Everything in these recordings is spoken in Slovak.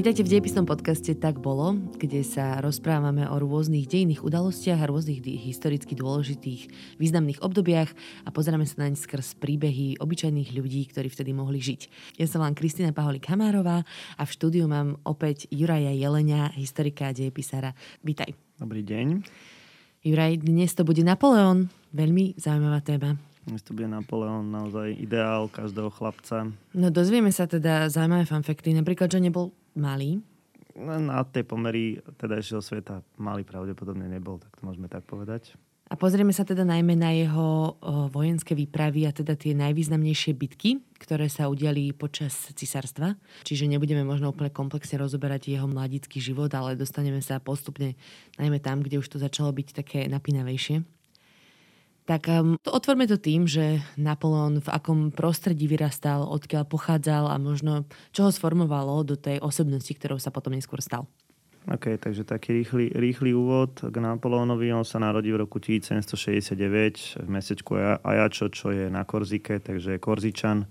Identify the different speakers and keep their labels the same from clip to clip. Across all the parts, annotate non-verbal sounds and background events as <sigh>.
Speaker 1: Vítajte v dejepisnom podcaste Tak bolo, kde sa rozprávame o rôznych dejných udalostiach a rôznych historicky dôležitých významných obdobiach a pozeráme sa naň skrz príbehy obyčajných ľudí, ktorí vtedy mohli žiť. Ja sa volám Kristýna Paholik Hamárová a v štúdiu mám opäť Juraja Jelenia, historika a dejepisára. Vítaj.
Speaker 2: Dobrý deň.
Speaker 1: Juraj, dnes to bude Napoleon. Veľmi zaujímavá téma.
Speaker 2: Dnes to bude Napoleon naozaj ideál každého chlapca.
Speaker 1: No dozvieme sa teda zaujímavé fanfekty, napríklad, že nebol malý?
Speaker 2: Na tej pomery tedajšieho sveta malý pravdepodobne nebol, tak to môžeme tak povedať.
Speaker 1: A pozrieme sa teda najmä na jeho vojenské výpravy a teda tie najvýznamnejšie bitky, ktoré sa udiali počas cisárstva. Čiže nebudeme možno úplne komplexne rozoberať jeho mladický život, ale dostaneme sa postupne najmä tam, kde už to začalo byť také napínavejšie. Tak um, to otvorme to tým, že Napoleon v akom prostredí vyrastal, odkiaľ pochádzal a možno čo ho sformovalo do tej osobnosti, ktorou sa potom neskôr stal.
Speaker 2: OK, takže taký rýchly, rýchly úvod k Napoleonovi. On sa narodil v roku 1769 v mestečku Ajačo, čo je na Korzike, takže je Korzičan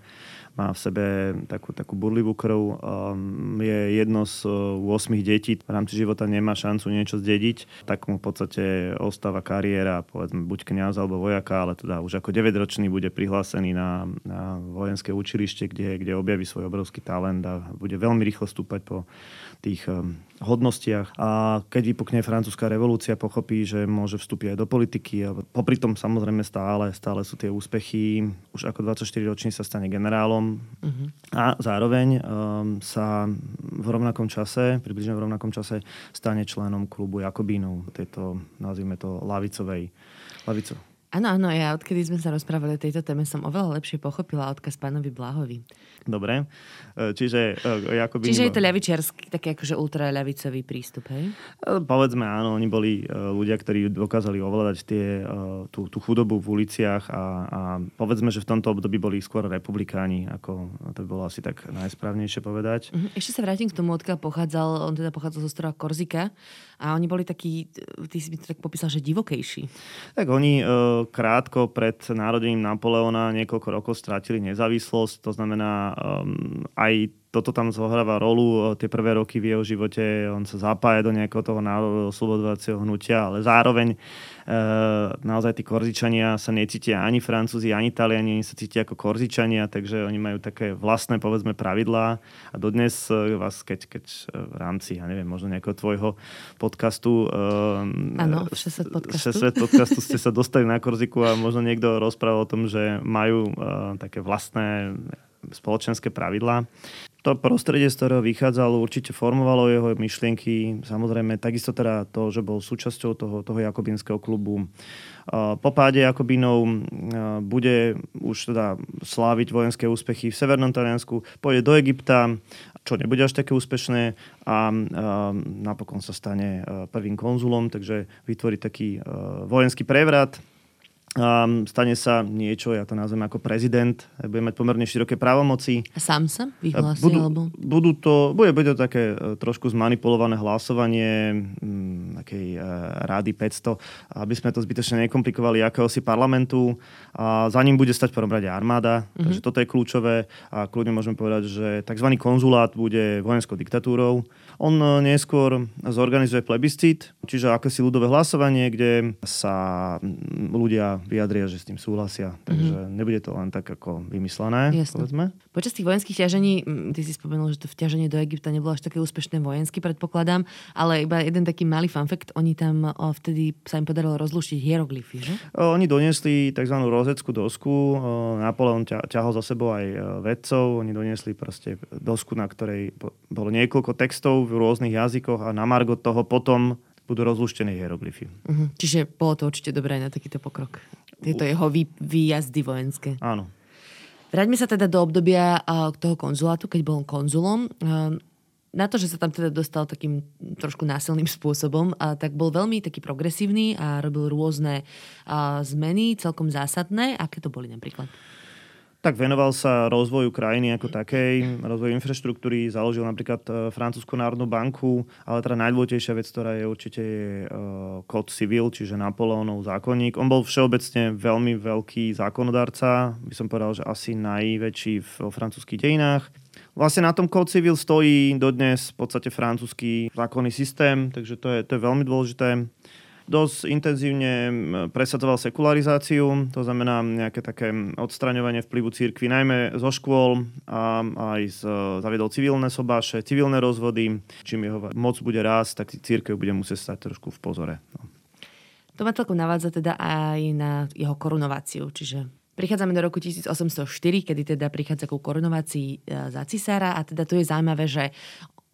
Speaker 2: má v sebe takú, takú burlivú krv, um, je jedno z 8 uh, detí, v rámci života nemá šancu niečo zdediť, tak mu v podstate ostáva kariéra, povedzme buď kniaz alebo vojaka, ale teda už ako 9-ročný bude prihlásený na, na vojenské učilište, kde, kde objaví svoj obrovský talent a bude veľmi rýchlo stúpať po tých um, hodnostiach. A keď vypukne francúzska revolúcia, pochopí, že môže vstúpiť aj do politiky. A popri tom samozrejme stále, stále sú tie úspechy. Už ako 24-ročný sa stane generálom. Uh-huh. A zároveň um, sa v rovnakom čase, približne v rovnakom čase, stane členom klubu Jakobínov, tejto, nazvime to, lavicovej, lavicovej
Speaker 1: Áno, áno, ja odkedy sme sa rozprávali o tejto téme, som oveľa lepšie pochopila odkaz pánovi Blahovi.
Speaker 2: Dobre, e, čiže... E, Jakoby...
Speaker 1: Čiže je to ľavičiarsky, taký akože ultraľavicový prístup, hej?
Speaker 2: E, povedzme áno, oni boli ľudia, ktorí dokázali ovládať tie, tú, tú chudobu v uliciach a, a povedzme, že v tomto období boli skôr republikáni, ako to by bolo asi tak najsprávnejšie povedať.
Speaker 1: Mhm, ešte sa vrátim k tomu, odkiaľ pochádzal, on teda pochádzal zo strova Korzika a oni boli takí, ty si mi to tak popísal, že divokejší.
Speaker 2: Tak oni krátko pred národením Napoleona niekoľko rokov strátili nezávislosť, to znamená um, aj toto tam zohráva rolu. Tie prvé roky v jeho živote on sa zapája do nejakého toho slobodovacieho hnutia, ale zároveň e, naozaj tí Korzičania sa necítia ani Francúzi, ani Taliani, oni sa cítia ako Korzičania, takže oni majú také vlastné, povedzme, pravidlá. A dodnes e, vás, keď, keď v rámci, ja neviem, možno nejakého tvojho podcastu
Speaker 1: e, Áno, 600 podcastu.
Speaker 2: podcastu ste sa dostali na Korziku a možno niekto rozprával o tom, že majú e, také vlastné spoločenské pravidlá to prostredie, z ktorého vychádzalo, určite formovalo jeho myšlienky. Samozrejme, takisto teda to, že bol súčasťou toho, toho Jakobinského klubu. Po páde Jakobinov bude už teda sláviť vojenské úspechy v Severnom Taliansku, pôjde do Egypta, čo nebude až také úspešné a napokon sa stane prvým konzulom, takže vytvorí taký vojenský prevrat Um, stane sa niečo, ja to nazvem ako prezident, bude mať pomerne široké právomoci.
Speaker 1: A sám sa vyhlási?
Speaker 2: Budú,
Speaker 1: alebo...
Speaker 2: budú to, bude, bude to také e, trošku zmanipulované hlasovanie m, takej uh, rády 500, aby sme to zbytočne nekomplikovali akéhosi parlamentu. A za ním bude stať prvom rade armáda, mm-hmm. takže toto je kľúčové a kľudne môžeme povedať, že tzv. konzulát bude vojenskou diktatúrou. On uh, neskôr zorganizuje plebiscit, čiže akési ľudové hlasovanie, kde sa ľudia vyjadria, že s tým súhlasia. Takže mm-hmm. nebude to len tak ako vymyslené, Jasne. povedzme.
Speaker 1: Počas tých vojenských ťažení, ty si spomenul, že to vťaženie do Egypta nebolo až také úspešné vojensky, predpokladám, ale iba jeden taký malý fun fact, oni tam o, vtedy sa im podarilo rozluštiť hieroglyfy, že?
Speaker 2: O, oni doniesli tzv. rozeckú dosku, o, Napoleon ťa, ťahol za sebou aj vedcov, oni doniesli proste dosku, na ktorej bolo niekoľko textov v rôznych jazykoch a na margo toho potom budú rozluštené hieroglyfy.
Speaker 1: Uh-huh. Čiže bolo to určite dobré na takýto pokrok. Tieto jeho vý, výjazdy vojenské.
Speaker 2: Áno.
Speaker 1: Vráťme sa teda do obdobia toho konzulátu, keď bol konzulom. Na to, že sa tam teda dostal takým trošku násilným <laughs> spôsobom, tak bol veľmi taký progresívny a robil rôzne zmeny, celkom zásadné. Aké to boli napríklad?
Speaker 2: Tak venoval sa rozvoju krajiny ako takej, rozvoju infraštruktúry, založil napríklad e, Francúzsku národnú banku, ale teda najdôležitejšia vec, ktorá je určite je kód civil, čiže Napoleónov zákonník. On bol všeobecne veľmi veľký zákonodárca, by som povedal, že asi najväčší v francúzských dejinách. Vlastne na tom Code Civil stojí dodnes v podstate francúzsky zákonný systém, takže to je, to je veľmi dôležité dosť intenzívne presadzoval sekularizáciu, to znamená nejaké také odstraňovanie vplyvu církvy, najmä zo škôl a aj z, zaviedol civilné sobáše, civilné rozvody. Čím jeho moc bude rásť, tak církev bude musieť stať trošku v pozore. No.
Speaker 1: To ma celkom navádza teda aj na jeho korunováciu, čiže Prichádzame do roku 1804, kedy teda prichádza ku korunovácii e, za cisára a teda tu je zaujímavé, že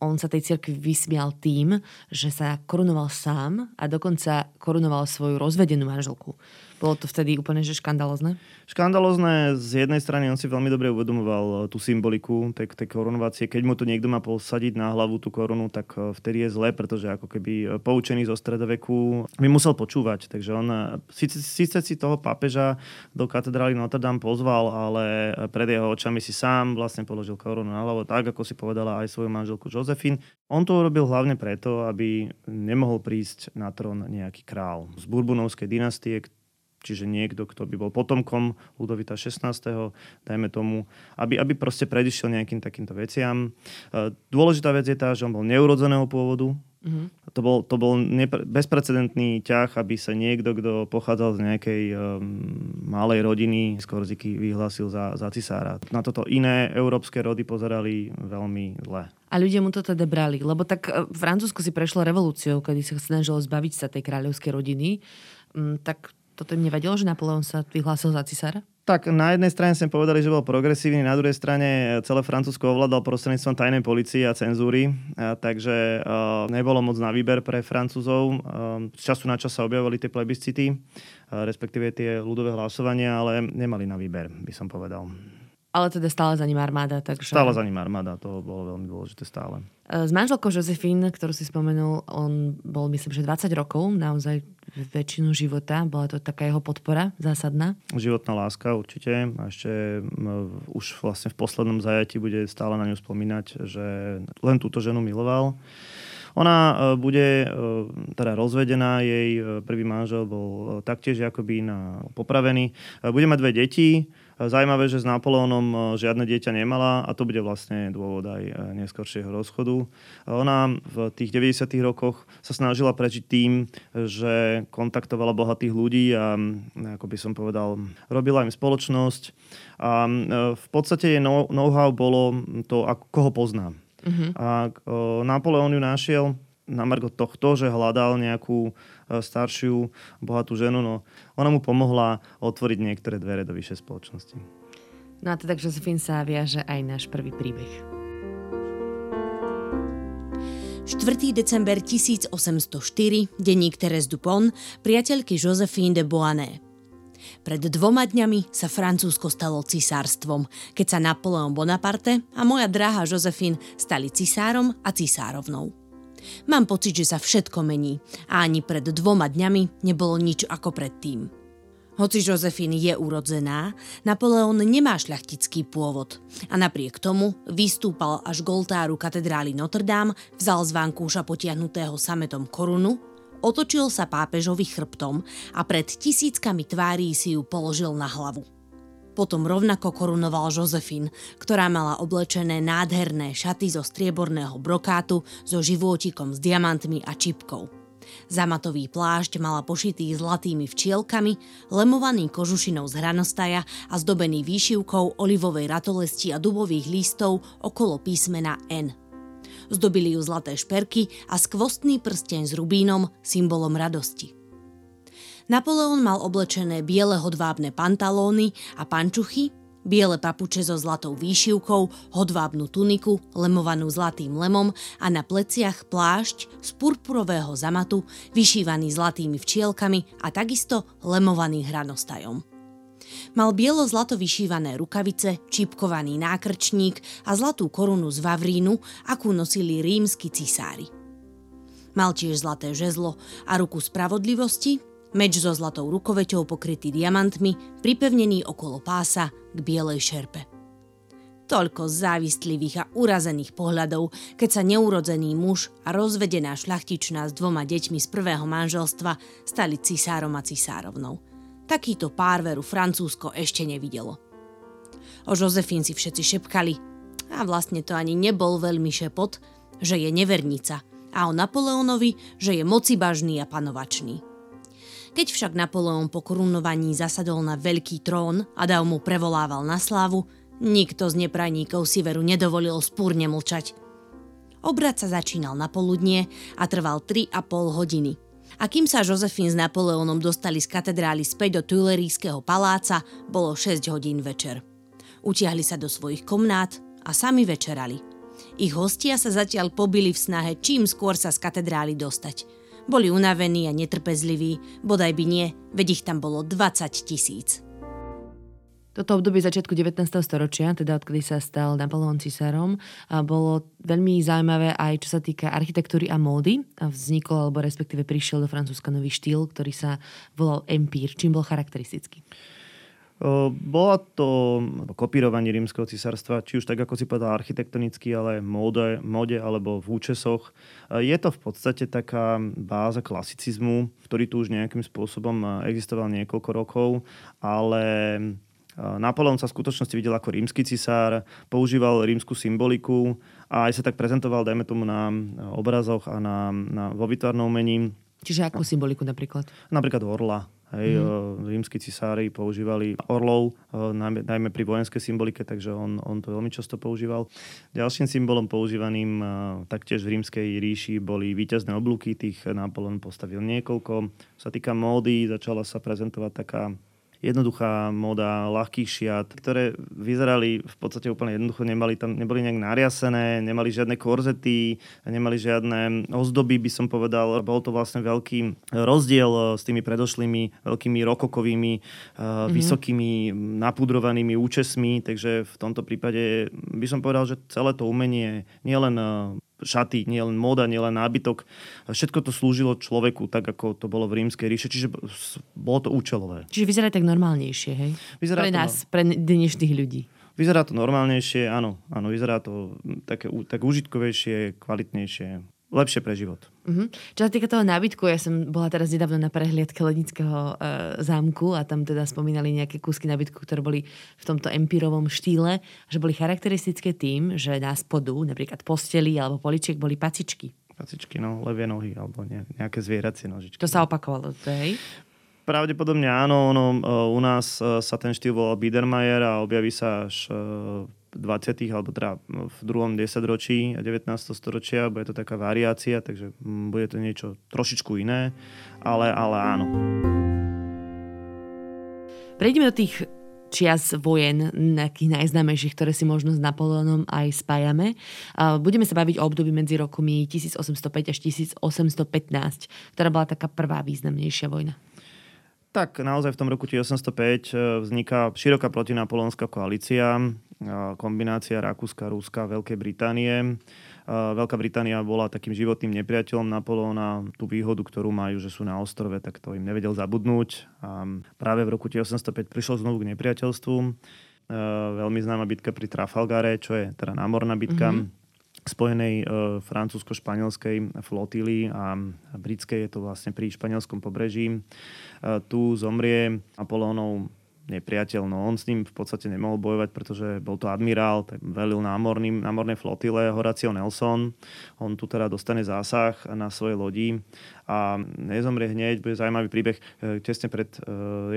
Speaker 1: on sa tej cirkvi vysmial tým, že sa korunoval sám a dokonca korunoval svoju rozvedenú manželku. Bolo to vtedy úplne že škandalozne?
Speaker 2: Škandalozne z jednej strany on si veľmi dobre uvedomoval eh, tú symboliku tej, tej korunovácie. Keď mu to niekto má posadiť na hlavu tú korunu, tak eh, vtedy je zle, pretože ako keby eh, poučený zo stredoveku by musel počúvať. Takže on síce, síce si toho pápeža do katedrály Notre Dame pozval, ale pred jeho očami si sám vlastne položil korunu na hlavu, tak ako si povedala aj svoju manželku Josephine. On to urobil hlavne preto, aby nemohol prísť na trón nejaký král z Burbunovskej dynastie, čiže niekto, kto by bol potomkom Ludovita 16. dajme tomu, aby, aby proste predišiel nejakým takýmto veciam. E, dôležitá vec je tá, že on bol neurodzeného pôvodu, Mm-hmm. To bol, to bol nepre, bezprecedentný ťah, aby sa niekto, kto pochádzal z nejakej um, malej rodiny z Korziky, vyhlásil za, za cisára. Na toto iné európske rody pozerali veľmi zle.
Speaker 1: A ľudia mu to teda brali, lebo tak e, Francúzsko si prešlo revolúciou, kedy sa snažilo zbaviť sa tej kráľovskej rodiny. Mm, tak toto im nevadilo, že Napoleon sa vyhlásil za cisára?
Speaker 2: Tak na jednej strane sme povedali, že bol progresívny, na druhej strane celé Francúzsko ovládal prostredníctvom tajnej policie a cenzúry, a takže uh, nebolo moc na výber pre Francúzov. Uh, z času na čas sa objavovali tie plebiscity, uh, respektíve tie ľudové hlasovania, ale nemali na výber, by som povedal.
Speaker 1: Ale teda stále za ním armáda. Takže...
Speaker 2: Stále za ním armáda, to bolo veľmi dôležité stále.
Speaker 1: S manželkou Josefín, ktorú si spomenul, on bol myslím, že 20 rokov, naozaj väčšinu života. Bola to taká jeho podpora zásadná?
Speaker 2: Životná láska určite. A ešte už vlastne v poslednom zajati bude stále na ňu spomínať, že len túto ženu miloval. Ona e, bude e, teda rozvedená, jej e, prvý manžel bol taktiež akoby na popravený. Bude mať dve deti, Zajímavé, že s Napoleónom žiadne dieťa nemala a to bude vlastne dôvod aj neskôršieho rozchodu. Ona v tých 90. rokoch sa snažila prežiť tým, že kontaktovala bohatých ľudí a ako by som povedal, robila im spoločnosť a v podstate jej know-how bolo to, ako koho pozná. Uh-huh. A Napoleon ju našiel na margo tohto, že hľadal nejakú staršiu, bohatú ženu, no ona mu pomohla otvoriť niektoré dvere do vyššej spoločnosti.
Speaker 1: No a teda k Josephine sa viaže aj náš prvý príbeh.
Speaker 3: 4. december 1804, denník Teres Dupont, priateľky Josephine de Beauharnais. Pred dvoma dňami sa Francúzsko stalo cisárstvom, keď sa Napoleon Bonaparte a moja drahá Josephine stali cisárom a cisárovnou. Mám pocit, že sa všetko mení a ani pred dvoma dňami nebolo nič ako predtým. Hoci Josephine je urodzená, Napoleon nemá šľachtický pôvod a napriek tomu vystúpal až k katedrály Notre Dame, vzal z vankúša potiahnutého sametom korunu otočil sa pápežovi chrbtom a pred tisíckami tvárí si ju položil na hlavu. Potom rovnako korunoval Josefin, ktorá mala oblečené nádherné šaty zo strieborného brokátu so životikom s diamantmi a čipkou. Zamatový plášť mala pošitý zlatými včielkami, lemovaný kožušinou z hranostaja a zdobený výšivkou olivovej ratolesti a dubových lístov okolo písmena N. Zdobili ju zlaté šperky a skvostný prsteň s rubínom, symbolom radosti. Napoleon mal oblečené biele hodvábne pantalóny a pančuchy, biele papuče so zlatou výšivkou, hodvábnu tuniku, lemovanú zlatým lemom a na pleciach plášť z purpurového zamatu, vyšívaný zlatými včielkami a takisto lemovaný hranostajom. Mal bielo-zlato vyšívané rukavice, čípkovaný nákrčník a zlatú korunu z vavrínu, akú nosili rímsky cisári. Mal tiež zlaté žezlo a ruku spravodlivosti, meč so zlatou rukoveťou pokrytý diamantmi, pripevnený okolo pása k bielej šerpe. Toľko závistlivých a urazených pohľadov, keď sa neurodzený muž a rozvedená šľachtičná s dvoma deťmi z prvého manželstva stali cisárom a cisárovnou. Takýto pár veru Francúzsko ešte nevidelo. O Josefín si všetci šepkali, a vlastne to ani nebol veľmi šepot, že je nevernica, a o Napoleonovi, že je mocibažný a panovačný. Keď však Napoleon po korunovaní zasadol na veľký trón a Dav mu prevolával na slávu, nikto z neprajníkov si veru nedovolil spúrne mlčať. Obrad sa začínal na poludnie a trval 3,5 hodiny. A kým sa Josefín s Napoleónom dostali z katedrály späť do Tuilerijského paláca, bolo 6 hodín večer. Utiahli sa do svojich komnát a sami večerali. Ich hostia sa zatiaľ pobili v snahe čím skôr sa z katedrály dostať – boli unavení a netrpezliví, bodaj by nie, veď ich tam bolo 20 tisíc.
Speaker 1: Toto obdobie začiatku 19. storočia, teda odkedy sa stal Napoleon cisárom, bolo veľmi zaujímavé aj čo sa týka architektúry a módy. Vznikol, alebo respektíve prišiel do Francúzska nový štýl, ktorý sa volal Empire. Čím bol charakteristický?
Speaker 2: Bola to kopírovanie rímskeho cisárstva, či už tak, ako si povedal, architektonicky, ale móde, móde alebo v účesoch. Je to v podstate taká báza klasicizmu, ktorý tu už nejakým spôsobom existoval niekoľko rokov, ale Napoleon sa v skutočnosti videl ako rímsky cisár, používal rímsku symboliku a aj sa tak prezentoval, dajme tomu, na obrazoch a na, na, vo vytvarnom umení.
Speaker 1: Čiže akú symboliku napríklad?
Speaker 2: Napríklad orla Hej, mm. Rímsky cisári používali orlov, najmä, najmä pri vojenskej symbolike, takže on, on to veľmi často používal. Ďalším symbolom používaným taktiež v rímskej ríši boli víťazné oblúky, tých Napoleon postavil niekoľko. Čo sa týka módy, začala sa prezentovať taká jednoduchá moda, ľahkých šiat, ktoré vyzerali v podstate úplne jednoducho, nemali tam, neboli nejak nariasené, nemali žiadne korzety, nemali žiadne ozdoby, by som povedal. Bol to vlastne veľký rozdiel eh, s tými predošlými veľkými rokokovými, mm-hmm. vysokými napudrovanými účesmi, takže v tomto prípade by som povedal, že celé to umenie nielen eh, šaty, nielen móda, nielen nábytok. Všetko to slúžilo človeku, tak ako to bolo v rímskej ríše, čiže bolo to účelové.
Speaker 1: Čiže vyzerá tak normálnejšie, hej? Vyzerá pre to, nás, no. pre dnešných ľudí.
Speaker 2: Vyzerá to normálnejšie, áno, áno, vyzerá to také, tak užitkovejšie, kvalitnejšie lepšie pre život.
Speaker 1: Uh-huh. Čo sa týka toho nábytku, ja som bola teraz nedávno na prehliadke Lednického e, zámku a tam teda spomínali nejaké kúsky nábytku, ktoré boli v tomto empírovom štýle, že boli charakteristické tým, že na spodu, napríklad posteli alebo poličiek, boli pacičky.
Speaker 2: Pacičky, no, levie nohy alebo nejaké zvieracie nožičky.
Speaker 1: To sa opakovalo, to hej?
Speaker 2: Pravdepodobne áno, no, u nás e, sa ten štýl volal Biedermeier a objaví sa až e, 20. alebo teda v druhom desaťročí 19. storočia, bude to taká variácia, takže mm, bude to niečo trošičku iné, ale, ale áno.
Speaker 1: Prejdeme do tých čias vojen, nejakých najznámejších, ktoré si možno s Napoleónom aj spájame. Budeme sa baviť o období medzi rokmi 1805 až 1815, ktorá bola taká prvá významnejšia vojna.
Speaker 2: Tak naozaj v tom roku 1805 e, vzniká široká protinapolonská koalícia kombinácia Rakúska, Ruska, Veľkej Británie. Veľká Británia bola takým životným nepriateľom Napoleona. Tú výhodu, ktorú majú, že sú na ostrove, tak to im nevedel zabudnúť. A práve v roku 1805 prišlo znovu k nepriateľstvu. Veľmi známa bitka pri Trafalgare, čo je teda námorná bitka. Mm-hmm spojenej e, francúzsko-španielskej flotily a britskej je to vlastne pri španielskom pobreží. E, tu zomrie Napoleonov nepriateľ. No on s ním v podstate nemohol bojovať, pretože bol to admirál, tak velil námorným, námornej flotile Horacio Nelson. On tu teda dostane zásah na svojej lodi a nezomrie hneď. Bude zaujímavý príbeh. E, tesne pred e,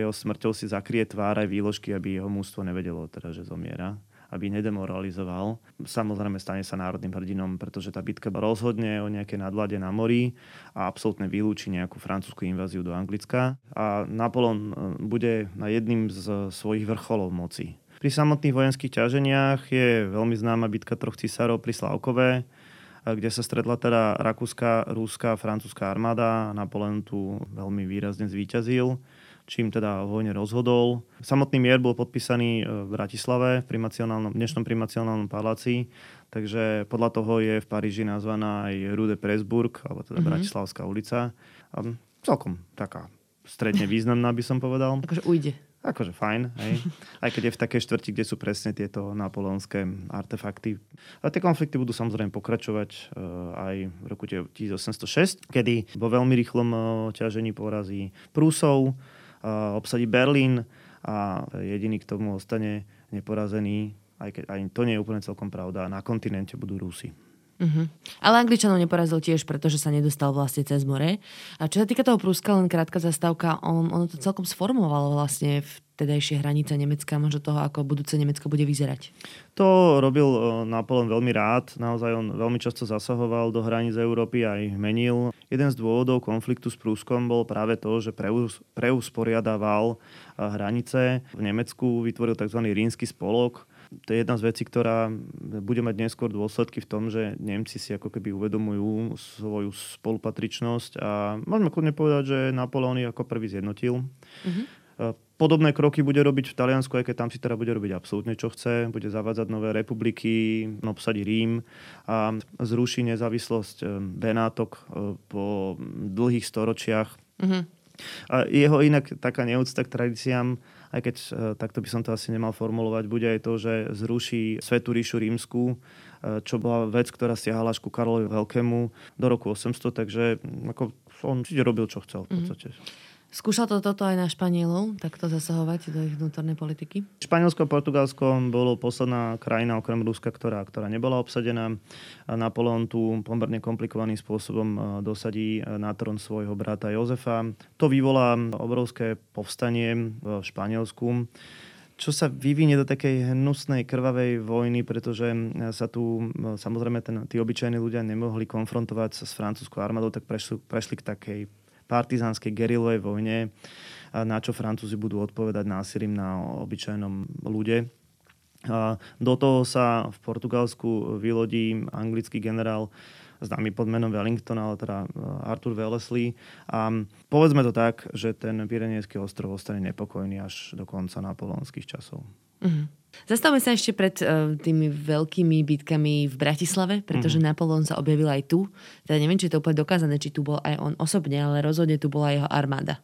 Speaker 2: jeho smrťou si zakrie tvár aj výložky, aby jeho mústvo nevedelo, teda, že zomiera aby nedemoralizoval. Samozrejme stane sa národným hrdinom, pretože tá bitka rozhodne o nejaké nadvláde na mori a absolútne vylúči nejakú francúzsku inváziu do Anglicka. A Napoleon e, bude na jedným z svojich vrcholov moci. Pri samotných vojenských ťaženiach je veľmi známa bitka troch cisárov pri Slavkové, e, kde sa stretla teda rakúska, rúska, francúzska armáda. Napoleon tu veľmi výrazne zvíťazil čím teda o vojne rozhodol. Samotný mier bol podpísaný e, v Bratislave, v primacionálnom, dnešnom primacionálnom paláci, takže podľa toho je v Paríži nazvaná aj Rue de Presburg, alebo teda mm-hmm. Bratislavská ulica. A celkom taká stredne významná, by som povedal.
Speaker 1: Akože ujde.
Speaker 2: Akože fajn, hej. <laughs> Aj keď je v takej štvrti, kde sú presne tieto napoleonské artefakty. A tie konflikty budú samozrejme pokračovať uh, aj v roku 1806, kedy vo veľmi rýchlom uh, ťažení porazí Prúsov, obsadí Berlín a jediný k tomu ostane neporazený, aj keď aj to nie je úplne celkom pravda, na kontinente budú Rusi.
Speaker 1: Uh-huh. Ale Angličanov neporazil tiež, pretože sa nedostal vlastne cez more. A čo sa týka toho Prúska, len krátka zastávka, on, ono to celkom sformovalo vlastne v tedajšie hranice Nemecka, možno toho, ako budúce Nemecko bude vyzerať?
Speaker 2: To robil e, Napoleon veľmi rád. Naozaj on veľmi často zasahoval do hraníc Európy a ich menil. Jeden z dôvodov konfliktu s Prúskom bol práve to, že preusporiadával e, hranice. V Nemecku vytvoril tzv. rínsky spolok, to je jedna z vecí, ktorá bude mať neskôr dôsledky v tom, že Nemci si ako keby uvedomujú svoju spolupatričnosť a môžeme kľudne povedať, že Napoleon ich ako prvý zjednotil. Mm-hmm. Podobné kroky bude robiť v Taliansku, aj keď tam si teda bude robiť absolútne čo chce. Bude zavádzať nové republiky, obsadí Rím a zruší nezávislosť eh, Benátok eh, po dlhých storočiach. Mm-hmm. A jeho inak taká neúcta k tradíciám, aj keď eh, takto by som to asi nemal formulovať, bude aj to, že zruší Svetú ríšu rímsku, čo bola vec, ktorá siahala až ku Karolovi Veľkému do roku 800, takže ako on robil, čo chcel v mhm. podstate. Mm-hmm.
Speaker 1: Skúšal to toto aj na Španielov, takto zasahovať do ich vnútornej politiky?
Speaker 2: Španielsko a Portugalsko bolo posledná krajina okrem Ruska, ktorá, ktorá nebola obsadená. Napoleon tu pomerne komplikovaným spôsobom e, dosadí e, na trón svojho brata Jozefa. To vyvolá obrovské povstanie v Španielsku čo sa vyvinie do takej hnusnej, krvavej vojny, pretože sa tu samozrejme ten, tí obyčajní ľudia nemohli konfrontovať s francúzskou armádou, tak prešli, prešli k takej partizánskej gerilovej vojne, na čo Francúzi budú odpovedať násilím na obyčajnom ľude. Do toho sa v Portugalsku vylodí anglický generál známy pod menom Wellington, ale teda e, Arthur Wellesley. A povedzme to tak, že ten Pyrenejský ostrov ostane nepokojný až do konca napoleonských časov.
Speaker 1: Mm-hmm. Zastavme sa ešte pred uh, tými veľkými bitkami v Bratislave, pretože mm-hmm. Napoleon sa objavil aj tu. Teda neviem, či je to úplne dokázané, či tu bol aj on osobne, ale rozhodne tu bola jeho armáda.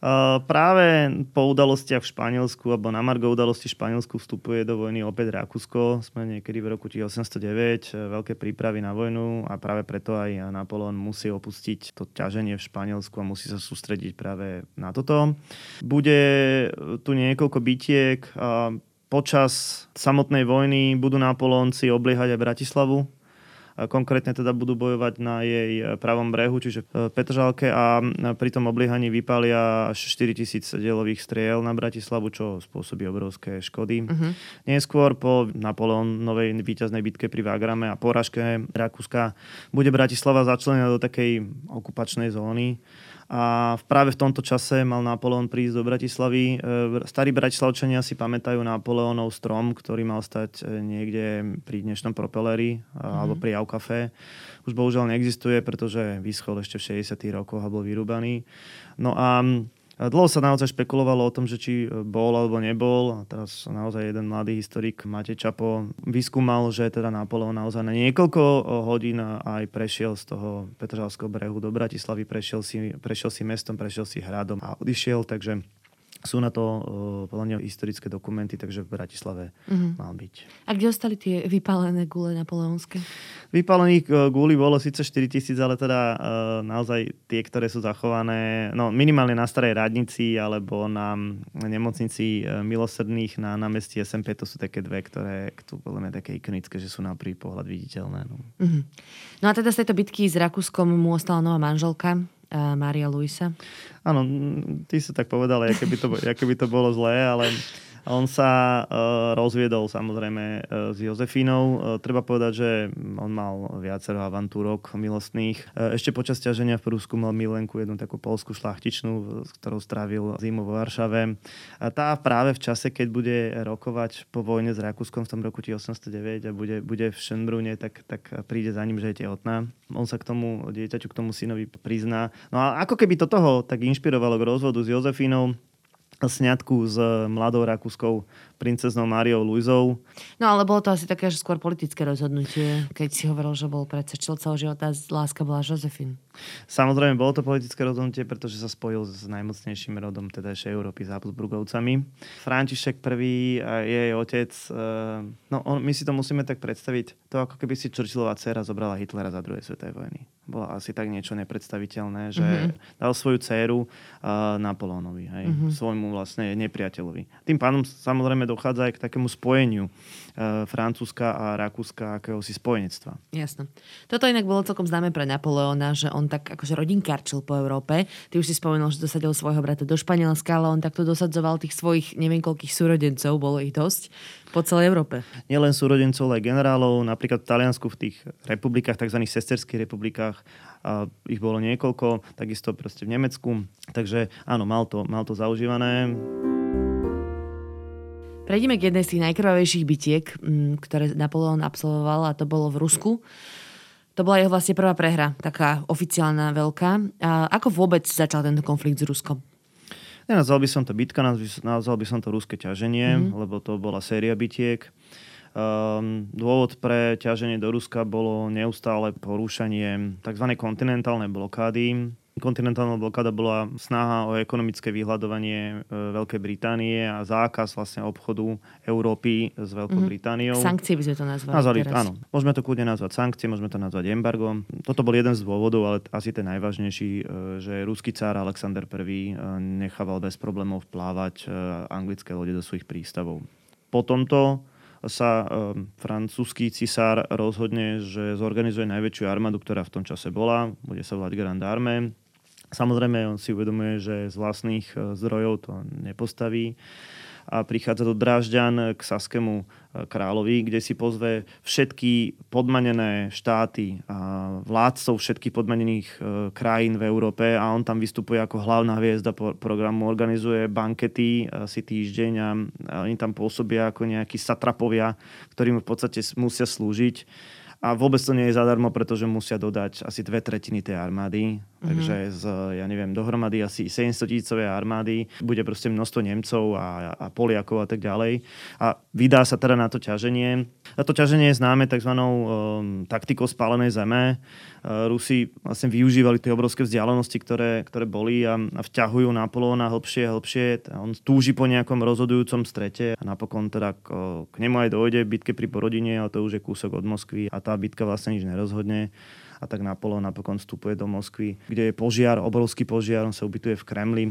Speaker 2: Uh, práve po udalostiach v Španielsku alebo na Margo udalosti v Španielsku vstupuje do vojny opäť Rakúsko. Sme niekedy v roku 1809, e, veľké prípravy na vojnu a práve preto aj Napoleon musí opustiť to ťaženie v Španielsku a musí sa sústrediť práve na toto. Bude tu niekoľko bitiek. Uh, počas samotnej vojny budú Napoleonci obliehať aj Bratislavu. Konkrétne teda budú bojovať na jej pravom brehu, čiže v Petržalke a pri tom obliehaní vypália až 4000 delových striel na Bratislavu, čo spôsobí obrovské škody. Uh-huh. Neskôr po Napoleonovej víťaznej bitke pri Vágrame a poražke Rakúska bude Bratislava začlenená do takej okupačnej zóny a práve v tomto čase mal Napoleon prísť do Bratislavy. E, starí bratislavčania si pamätajú Napoleonov strom, ktorý mal stať e, niekde pri dnešnom propeleri mm-hmm. alebo pri Aukafe. Už bohužiaľ neexistuje, pretože vyschol ešte v 60. rokoch a bol vyrúbaný. No a Dlho sa naozaj špekulovalo o tom, že či bol alebo nebol. A teraz naozaj jeden mladý historik, Matej Čapo, vyskúmal, že teda Napoleon naozaj na niekoľko hodín aj prešiel z toho Petržalského brehu do Bratislavy, prešiel si, prešiel si mestom, prešiel si hradom a odišiel, takže sú na to uh, podľa mňa historické dokumenty, takže v Bratislave uh-huh. mal byť.
Speaker 1: A kde ostali tie vypálené gule napoleonské?
Speaker 2: Vypálených uh, gúli bolo síce 4 tisíc, ale teda uh, naozaj tie, ktoré sú zachované, no minimálne na starej radnici alebo na nemocnici uh, milosrdných na námestí SMP, to sú také dve, ktoré sú podľa mňa také ikonické, že sú na prvý pohľad viditeľné. No. Uh-huh.
Speaker 1: no a teda z tejto bitky s Rakúskom mu ostala nová manželka, Mária Luisa?
Speaker 2: Áno, ty si tak povedala, aké by to, aké by to bolo zlé, ale on sa uh, rozviedol samozrejme uh, s Jozefínou. Uh, treba povedať, že on mal viacero avantúrok milostných. Ešte počas ťaženia v Prúsku mal milenku, jednu takú polskú šlachtičnú, s ktorou strávil zimu vo Varšave. A tá práve v čase, keď bude rokovať po vojne s Rakúskom v tom roku 1809 a bude, bude v Šenbrune, tak, tak príde za ním, že je tehotná. On sa k tomu dieťaťu, k tomu synovi prizná. No a ako keby to toho tak inšpirovalo k rozvodu s Jozefínou, sňatku s mladou rakúskou princeznou Máriou Luizou.
Speaker 1: No ale bolo to asi také, že skôr politické rozhodnutie, keď si hovoril, že bol predsa celého života, láska bola Josefin.
Speaker 2: Samozrejme, bolo to politické rozhodnutie, pretože sa spojil s najmocnejším rodom teda Európy, s Habsburgovcami. František I a jej otec, eh, no on, my si to musíme tak predstaviť, to ako keby si Churchillová dcera zobrala Hitlera za druhej svetovej vojny. Bolo asi tak niečo nepredstaviteľné, že mm-hmm. dal svoju dceru uh, Napoleonovi, hej, mm-hmm. svojmu vlastne nepriateľovi. Tým pánom samozrejme dochádza aj k takému spojeniu uh, Francúzska a Rakúska akéhosi spojenectva.
Speaker 1: Jasno. Toto inak bolo celkom známe pre Napoleona, že on tak akože rodinkarčil po Európe. Ty už si spomenul, že dosadil svojho brata do Španielska, ale on takto dosadzoval tých svojich neviem koľkých súrodencov, bolo ich dosť, po celej Európe.
Speaker 2: Nielen súrodencov, ale aj generálov, napríklad v Taliansku v tých republikách, tzv. sesterských republikách, a ich bolo niekoľko, takisto proste v Nemecku. Takže áno, mal to, mal to zaužívané.
Speaker 1: Prejdeme k jednej z tých najkrvavejších bitiek, mm, ktoré Napoleon absolvoval a to bolo v Rusku. To bola jeho vlastne prvá prehra, taká oficiálna veľká. A ako vôbec začal tento konflikt s Ruskom?
Speaker 2: Nenazval by som to bitka, nazval by som to ruské ťaženie, mm-hmm. lebo to bola séria bitiek. Um, dôvod pre ťaženie do Ruska bolo neustále porúšanie tzv. kontinentálnej blokády kontinentálna blokáda bola snaha o ekonomické vyhľadovanie e, Veľkej Británie a zákaz vlastne obchodu Európy s Veľkou mhm. Britániou.
Speaker 1: Mm-hmm. Sankcie by sme to nazvali Nazvali, teraz.
Speaker 2: Áno, môžeme to kľudne nazvať sankcie, môžeme to nazvať embargo. Toto bol jeden z dôvodov, ale asi ten najvážnejší, e, že ruský cár Alexander I e, nechával bez problémov vplávať anglické lode do svojich prístavov. Po tomto sa um, francúzsky cisár rozhodne, že zorganizuje najväčšiu armádu, ktorá v tom čase bola. Bude sa volať Grand Armée. Samozrejme, on si uvedomuje, že z vlastných e, zdrojov to nepostaví a prichádza do Drážďan k Saskému e, kráľovi, kde si pozve všetky podmanené štáty a vládcov všetkých podmanených e, krajín v Európe a on tam vystupuje ako hlavná hviezda programu, organizuje bankety asi týždeň a oni tam pôsobia ako nejakí satrapovia, ktorým v podstate musia slúžiť. A vôbec to nie je zadarmo, pretože musia dodať asi dve tretiny tej armády. Takže z, ja neviem, dohromady asi 700 tisícové armády bude proste množstvo Nemcov a, a Poliakov a tak ďalej. A vydá sa teda na to ťaženie. A to ťaženie je známe tzv. Um, taktikou spálenej zeme. Uh, Rusi vlastne využívali tie obrovské vzdialenosti, ktoré, ktoré boli a, a vťahujú Napoleona hlbšie a hlbšie. On túži po nejakom rozhodujúcom strete a napokon teda k, k nemu aj dojde bitke pri Borodine, ale to už je kúsok od Moskvy a tá bitka vlastne nič nerozhodne a tak Napoleon napokon vstupuje do Moskvy, kde je požiar, obrovský požiar, on sa ubytuje v Kremli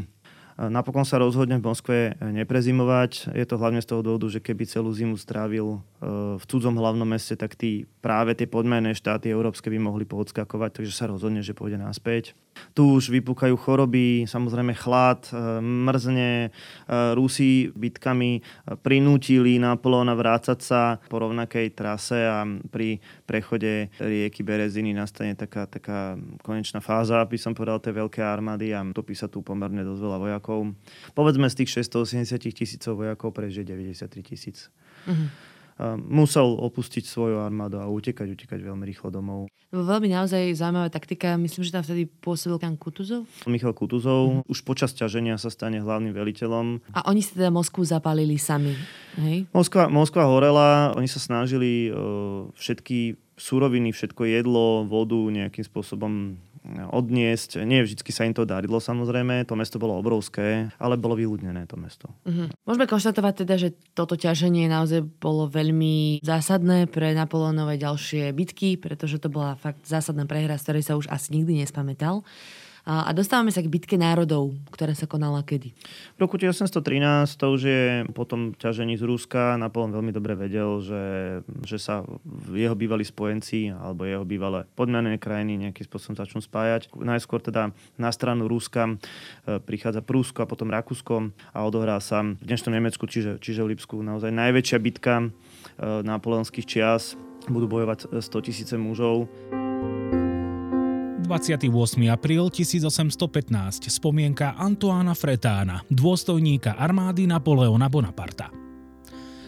Speaker 2: Napokon sa rozhodne v Moskve neprezimovať. Je to hlavne z toho dôvodu, že keby celú zimu strávil e, v cudzom hlavnom meste, tak tí, práve tie podmené štáty európske by mohli poodskakovať, takže sa rozhodne, že pôjde naspäť. Tu už vypúkajú choroby, samozrejme chlad, e, mrzne. E, Rusi bitkami prinútili Napoleona vrácať sa po rovnakej trase a pri prechode rieky Bereziny nastane taká, taká konečná fáza, aby som povedal, tej veľké armády a topí sa tu pomerne dosť veľa vojakov vojakov. Povedzme z tých 680 tisícov vojakov prežije 93 tisíc. Uh-huh. Musel opustiť svoju armádu a utekať, utekať veľmi rýchlo domov.
Speaker 1: Veľmi naozaj zaujímavá taktika. Myslím, že tam vtedy pôsobil pán Kutuzov?
Speaker 2: Michal Kutuzov. Uh-huh. Už počas ťaženia sa stane hlavným veliteľom.
Speaker 1: A oni si teda Moskvu zapálili sami, hej?
Speaker 2: Moskva, Moskva horela. Oni sa snažili uh, všetky suroviny, všetko jedlo, vodu nejakým spôsobom odniesť. Nie vždy sa im to darilo samozrejme, to mesto bolo obrovské, ale bolo vyľudnené to mesto.
Speaker 1: Uh-huh. Môžeme konštatovať teda, že toto ťaženie naozaj bolo veľmi zásadné pre Napoleonové ďalšie bitky, pretože to bola fakt zásadná prehra, z ktorej sa už asi nikdy nespamätal. A dostávame sa k bitke národov, ktorá sa konala kedy?
Speaker 2: V roku 1813 to už je po tom ťažení z Ruska. Napoleon veľmi dobre vedel, že, že sa jeho bývalí spojenci alebo jeho bývalé podmianené krajiny nejakým spôsobom začnú spájať. Najskôr teda na stranu Ruska e, prichádza Prúsko a potom Rakúsko a odohrá sa v dnešnom Nemecku, čiže, čiže v Lipsku naozaj najväčšia bitka e, napoleonských čias. Budú bojovať 100 tisíce mužov.
Speaker 4: 28. apríl 1815 spomienka Antoána Fretána, dôstojníka armády Napoleona Bonaparta.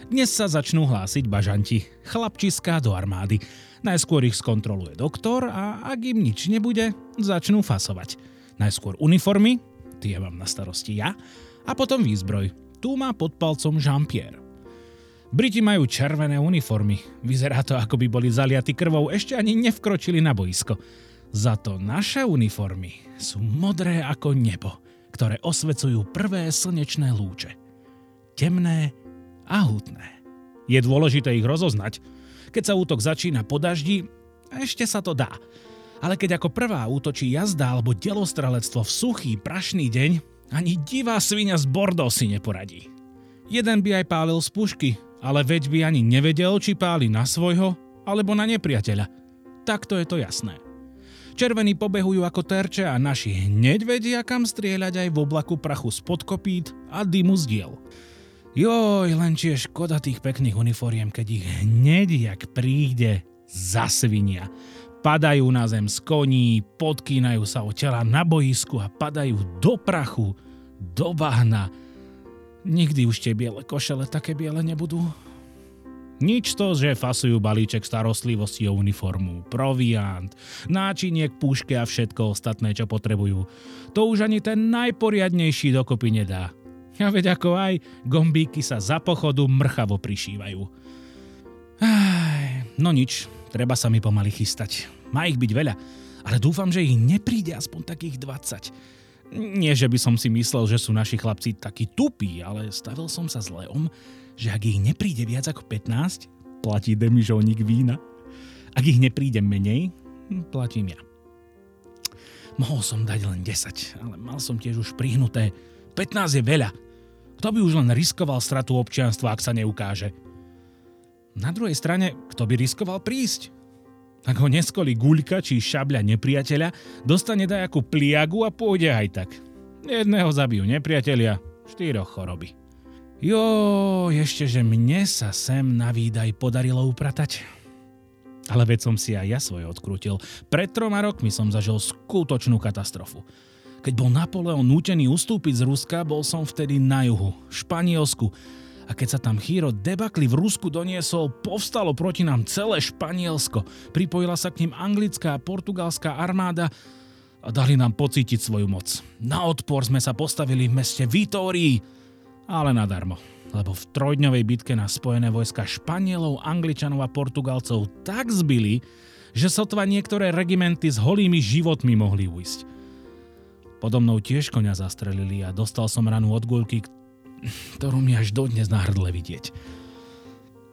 Speaker 4: Dnes sa začnú hlásiť bažanti, chlapčiská do armády. Najskôr ich skontroluje doktor a ak im nič nebude, začnú fasovať. Najskôr uniformy, tie mám na starosti ja, a potom výzbroj. Tu má pod palcom Jean-Pierre. Briti majú červené uniformy. Vyzerá to, ako by boli zaliati krvou, ešte ani nevkročili na boisko. Za to naše uniformy sú modré ako nebo, ktoré osvecujú prvé slnečné lúče. Temné a hutné. Je dôležité ich rozoznať. Keď sa útok začína po daždi, ešte sa to dá. Ale keď ako prvá útočí jazda alebo delostrelectvo v suchý, prašný deň, ani divá svinia z Bordeaux si neporadí. Jeden by aj pálil z pušky, ale veď by ani nevedel, či páli na svojho alebo na nepriateľa. Takto je to jasné. Červení pobehujú ako terče a naši hneď vedia, kam strieľať aj v oblaku prachu spod kopít a dymu z diel. Joj, len či je škoda tých pekných uniforiem, keď ich hneď jak príde zasvinia. Padajú na zem z koní, podkýnajú sa o tela na boisku a padajú do prachu, do bahna. Nikdy už tie biele košele také biele nebudú. Nič to, že fasujú balíček starostlivosti o uniformu, proviant, náčinie k púške a všetko ostatné, čo potrebujú. To už ani ten najporiadnejší dokopy nedá. A veď ako aj, gombíky sa za pochodu mrchavo prišívajú. Aj, no nič, treba sa mi pomaly chystať. Má ich byť veľa, ale dúfam, že ich nepríde aspoň takých 20. Nie, že by som si myslel, že sú naši chlapci takí tupí, ale stavil som sa s Leom, že ak ich nepríde viac ako 15, platí demižovník vína. Ak ich nepríde menej, platím ja. Mohol som dať len 10, ale mal som tiež už prihnuté. 15 je veľa. Kto by už len riskoval stratu občianstva, ak sa neukáže? Na druhej strane, kto by riskoval prísť? Ak ho neskolí guľka či šabľa nepriateľa, dostane dajakú pliagu a pôjde aj tak. Jedného zabijú nepriatelia, štyroch choroby. Jo, ešte, že mne sa sem na výdaj podarilo upratať. Ale veď som si aj ja svoje odkrútil. Pred troma rokmi som zažil skutočnú katastrofu. Keď bol Napoleon nútený ustúpiť z Ruska, bol som vtedy na juhu, v Španielsku. A keď sa tam chýro debakli v Rusku doniesol, povstalo proti nám celé Španielsko. Pripojila sa k ním anglická a portugalská armáda a dali nám pocítiť svoju moc. Na odpor sme sa postavili v meste Vitórii ale nadarmo, lebo v trojdňovej bitke na spojené vojska Španielov, Angličanov a Portugalcov tak zbili, že sotva niektoré regimenty s holými životmi mohli ujsť. Podo mnou tiež konia zastrelili a dostal som ranu od guľky, ktorú mi až dodnes na hrdle vidieť.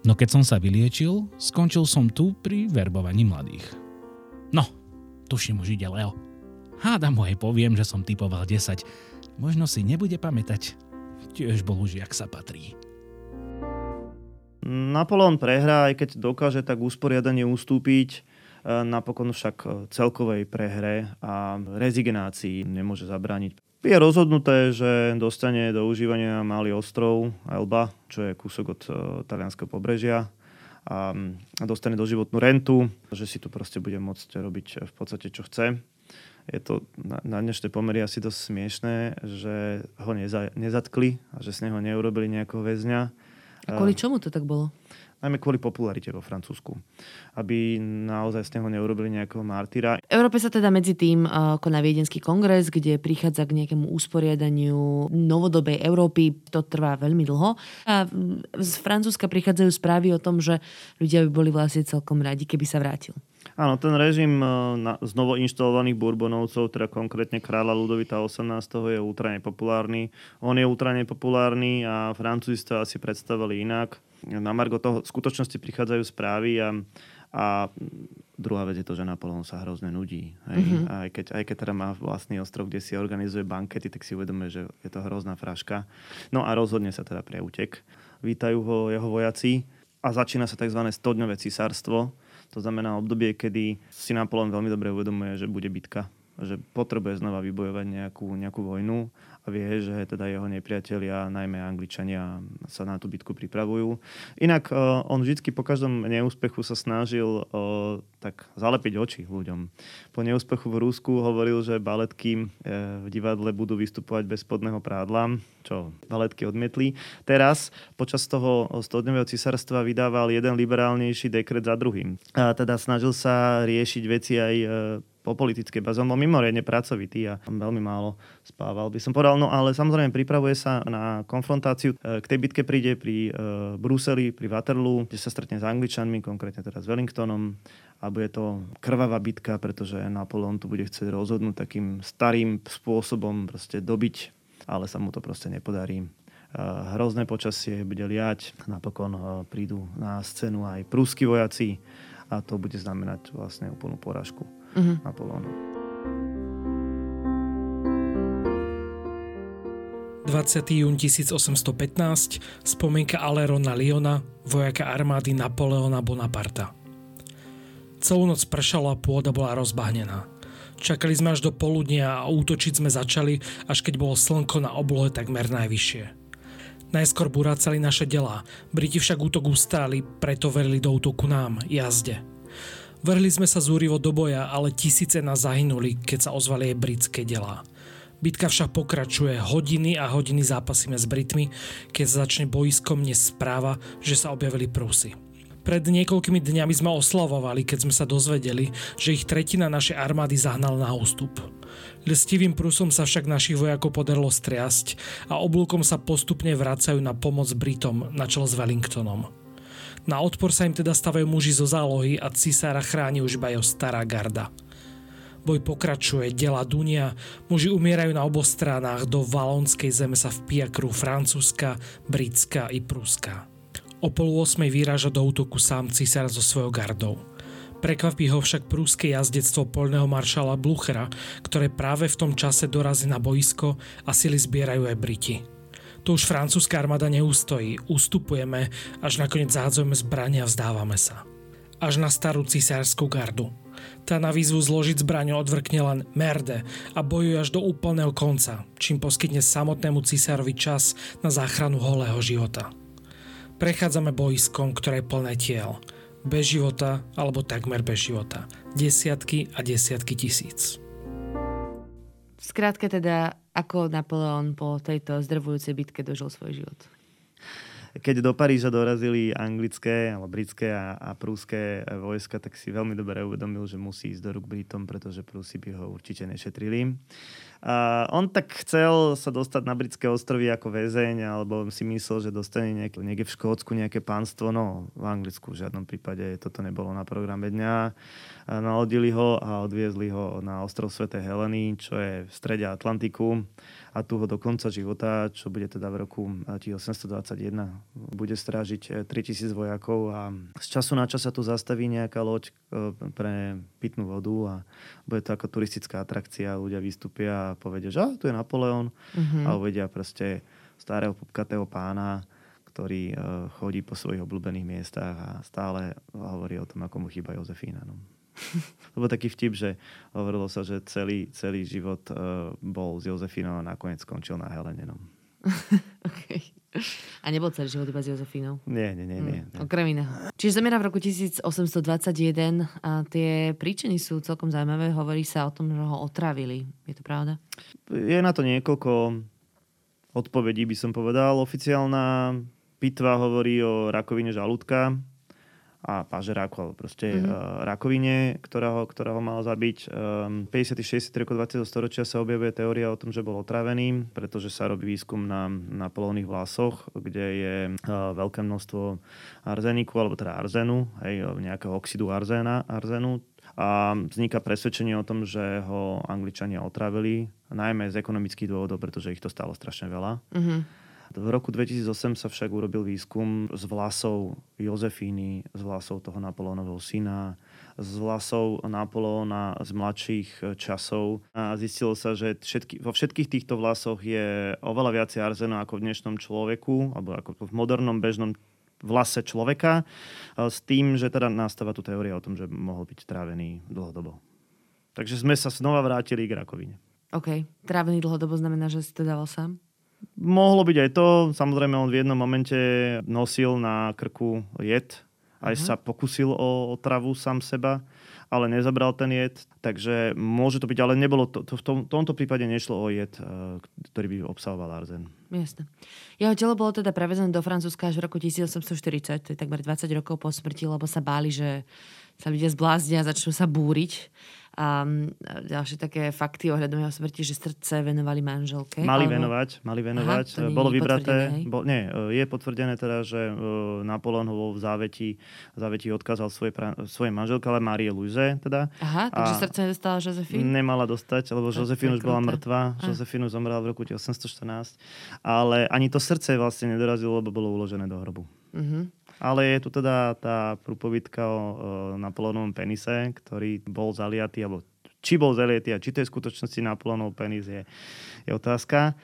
Speaker 4: No keď som sa vyliečil, skončil som tu pri verbovaní mladých. No, tuším už ide Leo. Hádam mu aj poviem, že som typoval 10. Možno si nebude pamätať, tiež bol už jak sa patrí.
Speaker 2: Napoleon prehrá, aj keď dokáže tak usporiadanie ustúpiť, napokon však celkovej prehre a rezignácii nemôže zabrániť. Je rozhodnuté, že dostane do užívania malý ostrov Elba, čo je kúsok od uh, talianského pobrežia a dostane doživotnú rentu, že si tu proste bude môcť robiť v podstate čo chce je to na, na dnešné pomery asi dosť smiešné, že ho neza, nezatkli a že z neho neurobili nejakého väzňa.
Speaker 1: A kvôli čomu to tak bolo?
Speaker 2: Najmä kvôli popularite vo Francúzsku. Aby naozaj z neho neurobili nejakého martyra.
Speaker 1: V Európe sa teda medzi tým koná Viedenský kongres, kde prichádza k nejakému usporiadaniu novodobej Európy. To trvá veľmi dlho. A z Francúzska prichádzajú správy o tom, že ľudia by boli vlastne celkom radi, keby sa vrátil.
Speaker 2: Áno, ten režim na, znovu inštalovaných Bourbonovcov, teda konkrétne kráľa Ludovita 18. je ultra nepopulárny. On je ultra nepopulárny a Francúzi to asi predstavili inak. Na Margo toho v skutočnosti prichádzajú správy a, a druhá vec je to, že Napoleon sa hrozne nudí. Hej? Mm-hmm. Aj, keď, aj keď teda má vlastný ostrov, kde si organizuje bankety, tak si uvedomuje, že je to hrozná fraška. No a rozhodne sa teda pre útek. Vítajú ho jeho vojaci a začína sa tzv. 100-dňové cisárstvo, to znamená obdobie, kedy si Napoleon veľmi dobre uvedomuje, že bude bitka že potrebuje znova vybojovať nejakú, nejakú vojnu a vie, že teda jeho nepriatelia, najmä Angličania, sa na tú bitku pripravujú. Inak uh, on vždy po každom neúspechu sa snažil uh, tak zalepiť oči ľuďom. Po neúspechu v Rúsku hovoril, že baletky uh, v divadle budú vystupovať bez spodného prádla, čo baletky odmietli. Teraz počas toho 100 cisárstva vydával jeden liberálnejší dekret za druhým. A teda snažil sa riešiť veci aj po politickej báze. On bol mimoriadne pracovitý a veľmi málo spával, by som povedal. No ale samozrejme pripravuje sa na konfrontáciu. E, k tej bitke príde pri e, Bruseli, pri Waterloo, kde sa stretne s Angličanmi, konkrétne teraz s Wellingtonom a bude to krvavá bitka, pretože Napoleon tu bude chcieť rozhodnúť takým starým spôsobom proste dobiť, ale sa mu to proste nepodarí. E, hrozné počasie bude liať, napokon prídu na scénu aj prúsky vojaci a to bude znamenať vlastne úplnú porážku mm-hmm. Napoleonu.
Speaker 5: 20. jún 1815, spomienka Alerona Liona, vojaka armády Napoleona Bonaparta. Celú noc pršalo a pôda bola rozbahnená. Čakali sme až do poludnia a útočiť sme začali, až keď bolo slnko na oblohe takmer najvyššie. Najskôr burácali naše delá, Briti však útok ustáli, preto verili do útoku nám, jazde. Vrhli sme sa zúrivo do boja, ale tisíce nás zahynuli, keď sa ozvali aj britské delá. Bitka však pokračuje, hodiny a hodiny zápasíme s Britmi, keď začne boisko mne správa, že sa objavili Prúsy. Pred niekoľkými dňami sme oslavovali, keď sme sa dozvedeli, že ich tretina našej armády zahnal na ústup. Lestivým Prusom sa však našich vojakov podarilo striasť a oblúkom sa postupne vracajú na pomoc Britom na čele s Wellingtonom. Na odpor sa im teda stavajú muži zo zálohy a cisára chráni už iba jeho stará garda. Boj pokračuje, dela dunia, muži umierajú na oboch stranách, do valonskej zeme sa vpíja krú francúzska, britská i prúska. O pol 8 vyráža do útoku sám cisár so svojou gardou. Prekvapí ho však prúske jazdectvo poľného maršala Bluchera, ktoré práve v tom čase dorazí na boisko a sily zbierajú aj Briti. Tu už francúzska armáda neústojí, ustupujeme, až nakoniec záhadzujeme zbrania a vzdávame sa. Až na starú cisárskú gardu. Tá na výzvu zložiť zbraň odvrkne len merde a bojuje až do úplného konca, čím poskytne samotnému cisárovi čas na záchranu holého života. Prechádzame boiskom, ktoré je plné tiel. Bez života alebo takmer bez života. Desiatky a desiatky tisíc.
Speaker 1: Skrátka teda, ako Napoleon po tejto zdrvujúcej bitke dožil svoj život?
Speaker 2: Keď do Paríža dorazili anglické, alebo britské a, a prúské vojska, tak si veľmi dobre uvedomil, že musí ísť do rúk Britom, pretože Prúsi by ho určite nešetrili. A on tak chcel sa dostať na britské ostrovy ako väzeň, alebo si myslel, že dostane nejaké, niekde v Škótsku nejaké pánstvo. No, v Anglicku v žiadnom prípade toto nebolo na programe dňa. A nalodili ho a odviezli ho na ostrov Sv. Heleny, čo je v strede Atlantiku a tu ho do konca života, čo bude teda v roku 1821, bude strážiť 3000 eh, vojakov a z času na čas sa tu zastaví nejaká loď eh, pre pitnú vodu a bude to ako turistická atrakcia, ľudia vystúpia a povedia, že tu je Napoleon mm-hmm. a uvedia proste starého popkatého pána, ktorý eh, chodí po svojich obľúbených miestach a stále hovorí o tom, ako mu chýba Jozefína. No. <laughs> Lebo taký vtip, že hovorilo sa, že celý, celý život uh, bol s Jozefínou a nakoniec skončil na Helene. No. <laughs>
Speaker 1: okay. A nebol celý život iba s Jozefínou?
Speaker 2: Nie, nie, nie. nie,
Speaker 1: mm, okrem iného. Čiže zomera v roku 1821 a tie príčiny sú celkom zaujímavé. Hovorí sa o tom, že ho otravili. Je to pravda?
Speaker 2: Je na to niekoľko odpovedí, by som povedal. Oficiálna pitva hovorí o rakovine žalúdka, a pažeráku, alebo proste mm-hmm. uh, rakovine, ktorá ho, ktorá ho mala zabiť. Um, 50. 60. rokov 20. storočia sa objavuje teória o tom, že bol otravený, pretože sa robí výskum na, na polovných vlasoch, kde je uh, veľké množstvo arzeniku, alebo teda arzenu, hej, nejakého oxidu arzéna, arzenu, a vzniká presvedčenie o tom, že ho Angličania otravili, najmä z ekonomických dôvodov, pretože ich to stalo strašne veľa. Mm-hmm. V roku 2008 sa však urobil výskum z vlasov Jozefíny, z vlasov toho Napoleónovho syna, z vlasov Napoleóna z mladších časov a zistilo sa, že všetky, vo všetkých týchto vlasoch je oveľa viacej arzenu ako v dnešnom človeku, alebo ako v modernom bežnom vlase človeka, s tým, že teda nastáva tu teória o tom, že mohol byť trávený dlhodobo. Takže sme sa znova vrátili k rakovine.
Speaker 1: OK. Trávený dlhodobo znamená, že si to dával sám?
Speaker 2: Mohlo byť aj to. Samozrejme, on v jednom momente nosil na krku jed. Aj uh-huh. sa pokusil o otravu sám seba, ale nezabral ten jed. Takže môže to byť, ale nebolo to, to v tom, tomto prípade nešlo o jed, eh, ktorý by obsahoval arzen.
Speaker 1: Jasne. Jeho telo bolo teda prevezené do Francúzska až v roku 1840, to je takmer 20 rokov po smrti, lebo sa báli, že sa ľudia zbláznia a začnú sa búriť. A ďalšie také fakty ohľadom jeho smrti, že srdce venovali manželke.
Speaker 2: Mali alebo... venovať, mali venovať. Aha, Bolo vybraté, bo, nie, je potvrdené teda, že uh, Napoleon ho v záveti, v záveti odkázal svoje, pra, svoje manželke, ale Márie Luise teda.
Speaker 1: Aha, takže a srdce nedostala Josefín?
Speaker 2: Nemala dostať, lebo Josefín už bola mŕtva. Josefín zomrela v roku 1814. Ale ani to srdce vlastne nedorazilo, lebo bolo uložené do hrobu. Uh-huh. Ale je tu teda tá prúpovidka o, o Napoleonovom penise, ktorý bol zaliatý, alebo či bol zaliatý a či to je v skutočnosti Napoleonov penis je, je otázka.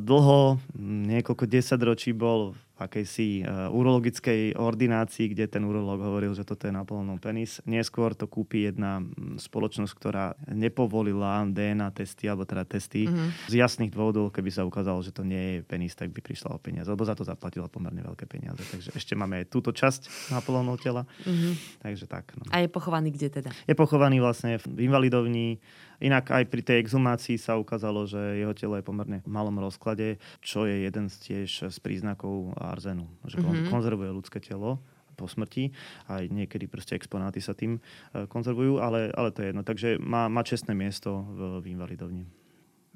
Speaker 2: Dlho, niekoľko desaťročí bol akejsi uh, urologickej ordinácii, kde ten urológ hovoril, že toto je Napoleonov penis. Neskôr to kúpi jedna spoločnosť, ktorá nepovolila DNA testy, alebo teda testy mm-hmm. z jasných dôvodov, keby sa ukázalo, že to nie je penis, tak by prišla o peniaze, lebo za to zaplatila pomerne veľké peniaze. Takže ešte máme aj túto časť Napoleonov tela. Mm-hmm. Takže tak. No.
Speaker 1: A je pochovaný kde teda?
Speaker 2: Je pochovaný vlastne v invalidovni Inak aj pri tej exhumácii sa ukázalo, že jeho telo je pomerne v malom rozklade, čo je jeden z tiež z príznakov arzenu. Že mm-hmm. konzervuje ľudské telo po smrti. Aj niekedy proste exponáty sa tým e, konzervujú, ale, ale to je jedno. Takže má, má čestné miesto v, v invalidovni.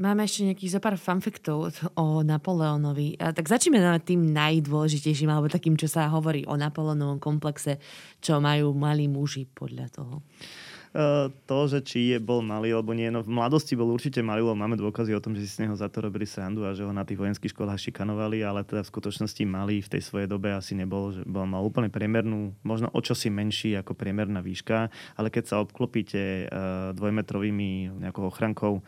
Speaker 1: Máme ešte nejakých zo pár fanfiktov o Napoleónovi. A tak začneme tým najdôležitejším, alebo takým, čo sa hovorí o Napoleónovom komplexe, čo majú malí muži podľa toho.
Speaker 2: Eh, to, že či je bol malý alebo nie. No v mladosti bol určite malý, lebo máme dôkazy o tom, že si z neho za to robili srandu a že ho na tých vojenských školách šikanovali, ale teda v skutočnosti malý v tej svojej dobe asi nebol, že bol mal úplne priemernú, možno o čosi menší ako priemerná výška, ale keď sa obklopíte uh, dvojmetrovými nejakou ochrankou,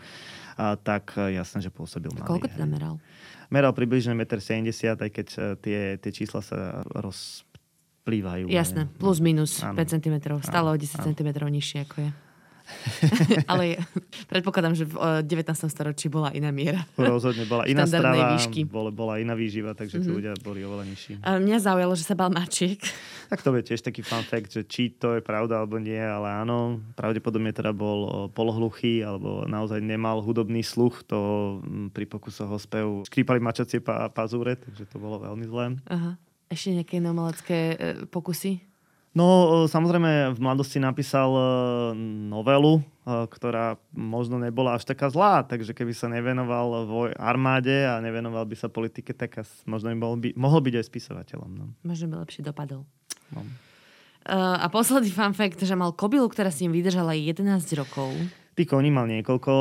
Speaker 2: a tak uh, jasné, že pôsobil malý.
Speaker 1: Koľko teda meral?
Speaker 2: Meral približne 1,70 m, aj keď tie, tie čísla sa roz, plývajú.
Speaker 1: Jasné, plus minus áno. 5 cm, stále o 10 cm nižšie ako je. <laughs> Ale predpokladám, že v 19. storočí bola iná miera.
Speaker 2: Rozhodne bola <laughs> iná strava, výšky. Bola, bola iná výživa, takže mm-hmm. ľudia boli oveľa nižší.
Speaker 1: A mňa zaujalo, že sa bal mačiek. <laughs>
Speaker 2: Tak to je tiež taký fun fact, že či to je pravda alebo nie, ale áno, pravdepodobne teda bol polohluchý alebo naozaj nemal hudobný sluch, to pri pokusoch ho spev škrípali mačacie pazúre, takže to bolo veľmi zlé. Aha.
Speaker 1: Ešte nejaké neumelecké e, pokusy?
Speaker 2: No, e, samozrejme, v mladosti napísal e, novelu, ktorá možno nebola až taká zlá, takže keby sa nevenoval voj armáde a nevenoval by sa politike, tak možno by mohol, by, mohol byť aj spisovateľom. No.
Speaker 1: Možno by lepšie dopadol. No. Uh, a posledný fun fact, že mal kobilu, ktorá s ním vydržala 11 rokov.
Speaker 2: Tých koní mal niekoľko.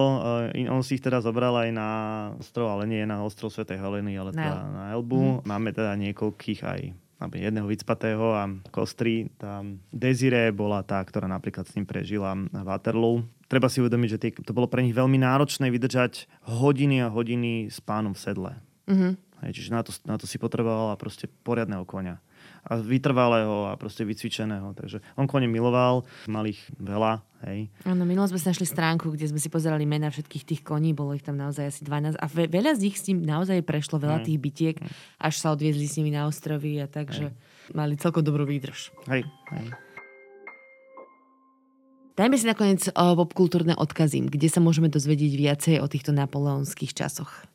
Speaker 2: On si ich teda zobral aj na ostrov, ale nie na ostrov Svetej Heleny, ale teda na, na Elbu. Hmm. Máme teda niekoľkých aj jedného vycpatého a kostry. Tá Desire bola tá, ktorá napríklad s ním prežila Waterloo. Treba si uvedomiť, že to bolo pre nich veľmi náročné vydržať hodiny a hodiny s pánom v sedle. Mm-hmm. Hej, čiže na to, na to si potrebovala proste poriadného konia a vytrvalého a proste vycvičeného. Takže on kone miloval, mal ich veľa. Hej.
Speaker 1: Áno, minulo sme si našli stránku, kde sme si pozerali mena všetkých tých koní, bolo ich tam naozaj asi 12 a ve- veľa z nich s ním naozaj prešlo, veľa mm. tých bitiek, mm. až sa odviezli s nimi na ostrovy a takže mali celkom dobrú výdrž.
Speaker 2: Hej, hej.
Speaker 1: Dajme si nakoniec popkultúrne odkazy, kde sa môžeme dozvedieť viacej o týchto napoleonských časoch.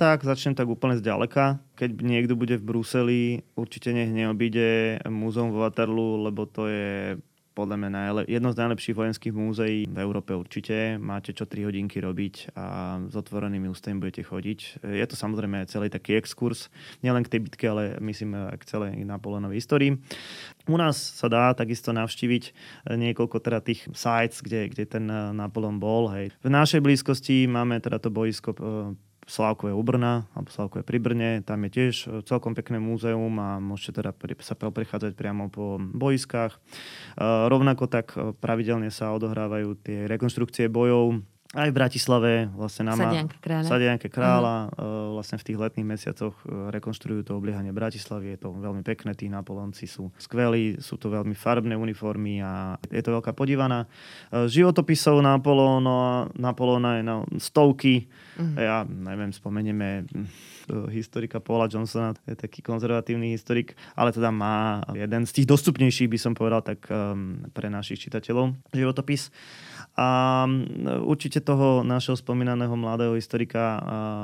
Speaker 2: Tak, začnem tak úplne zďaleka. Keď niekto bude v Bruseli, určite nech neobíde múzeum v Waterloo, lebo to je podľa mňa najle- jedno z najlepších vojenských múzeí v Európe určite. Máte čo 3 hodinky robiť a s otvorenými ústami budete chodiť. Je to samozrejme celý taký exkurs, nielen k tej bitke, ale myslím k celej Napoleonovej histórii. U nás sa dá takisto navštíviť niekoľko teda tých sites, kde, kde ten Napoleon bol. Hej. V našej blízkosti máme teda to boisko Slávkové u Brna, alebo Slávkové pri Brne. Tam je tiež e, celkom pekné múzeum a môžete teda sa prechádzať priamo po boiskách. E, rovnako tak e, pravidelne sa odohrávajú tie rekonštrukcie bojov aj v Bratislave, vlastne na
Speaker 1: Sadianke kráľa.
Speaker 2: Sadianke kráľa uh-huh. vlastne v tých letných mesiacoch rekonštruujú to obliehanie Bratislavy. Je to veľmi pekné, tí Napolonci sú skvelí, sú to veľmi farbné uniformy a je to veľká podívaná. Životopisov Napoleona, Napoleona je na stovky. Uh-huh. Ja neviem, spomenieme hm, historika Paula Johnsona, to je taký konzervatívny historik, ale teda má jeden z tých dostupnejších, by som povedal, tak um, pre našich čitateľov životopis. A určite toho našeho spomínaného mladého historika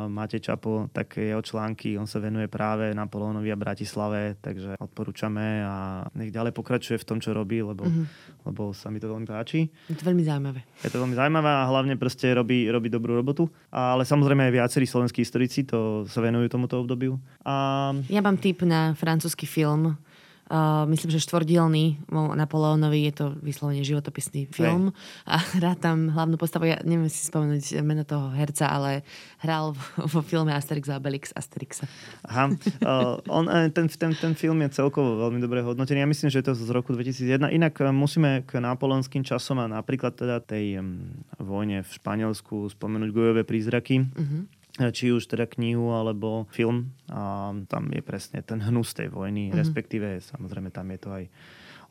Speaker 2: Máte Čapo, tak jeho články, on sa venuje práve Napoleónovi a Bratislave, takže odporúčame a nech ďalej pokračuje v tom, čo robí, lebo, mm-hmm. lebo sa mi to veľmi páči.
Speaker 1: Je to veľmi zaujímavé.
Speaker 2: Je to veľmi zaujímavé a hlavne proste robí, robí dobrú robotu. Ale samozrejme aj viacerí slovenskí historici to sa venujú tomuto obdobiu. A...
Speaker 1: Ja mám tip na francúzsky film Uh, myslím, že štvordielný Napoleónovi je to vyslovene životopisný film Hej. a hrá tam hlavnú postavu, ja neviem si spomenúť meno toho herca, ale hral <laughs> vo filme Asterix a Obelix Asterixa.
Speaker 2: Aha, uh, on, eh, ten, ten, ten film je celkovo veľmi dobre hodnotený. Ja myslím, že je to z roku 2001. Inak eh, musíme k napoleonským časom a napríklad teda tej um, vojne v Španielsku spomenúť Gojové prízraky. Uh-huh či už teda knihu alebo film. A tam je presne ten hnus tej vojny, mm-hmm. respektíve samozrejme tam je to aj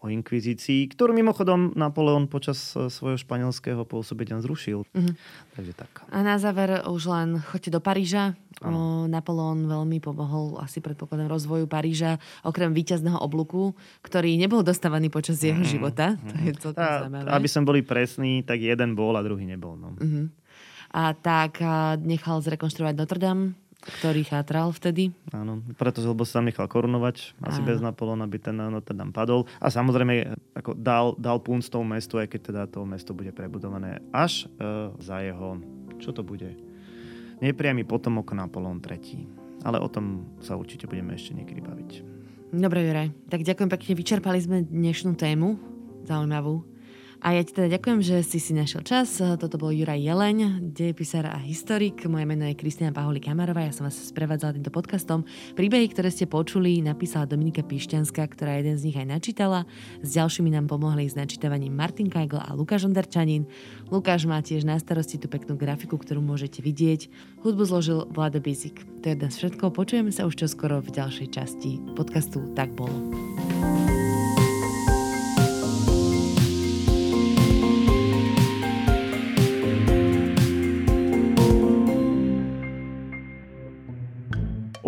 Speaker 2: o inkvizícii, ktorú mimochodom Napoleon počas e, svojho španielského pôsobenia zrušil. Mm-hmm. Takže tak.
Speaker 1: A na záver už len choďte do Paríža. O, Napoleon veľmi pomohol asi predpokladám rozvoju Paríža, okrem víťazného oblúku, ktorý nebol dostávaný počas jeho mm-hmm. života. To je celkom zaujímavé.
Speaker 2: Aby som boli presní, tak jeden bol a druhý nebol. No. Mm-hmm
Speaker 1: a tak nechal zrekonštruovať Notre Dame, ktorý chátral vtedy.
Speaker 2: Áno, preto lebo sa tam nechal korunovať, asi Áno. bez Napoleona by ten Notre Dame padol. A samozrejme ako dal, dal punc tomu mestu, aj keď teda to mesto bude prebudované až uh, za jeho, čo to bude, nepriamy potomok Napoleon III. Ale o tom sa určite budeme ešte niekedy baviť.
Speaker 1: Dobre, Juraj. Tak ďakujem pekne. Vyčerpali sme dnešnú tému. Zaujímavú. A ja ti teda ďakujem, že si si našiel čas. Toto bol Juraj Jeleň, dejepisár a historik. Moje meno je Kristina Paholi Kamarová. Ja som vás sprevádzala týmto podcastom. Príbehy, ktoré ste počuli, napísala Dominika Pišťanská, ktorá jeden z nich aj načítala. S ďalšími nám pomohli s načítavaním Martin Kajgl a Lukáš Onderčanin. Lukáš má tiež na starosti tú peknú grafiku, ktorú môžete vidieť. Hudbu zložil Vlado Bizik. To je dnes všetko. Počujeme sa už čoskoro v ďalšej časti podcastu Tak bolo.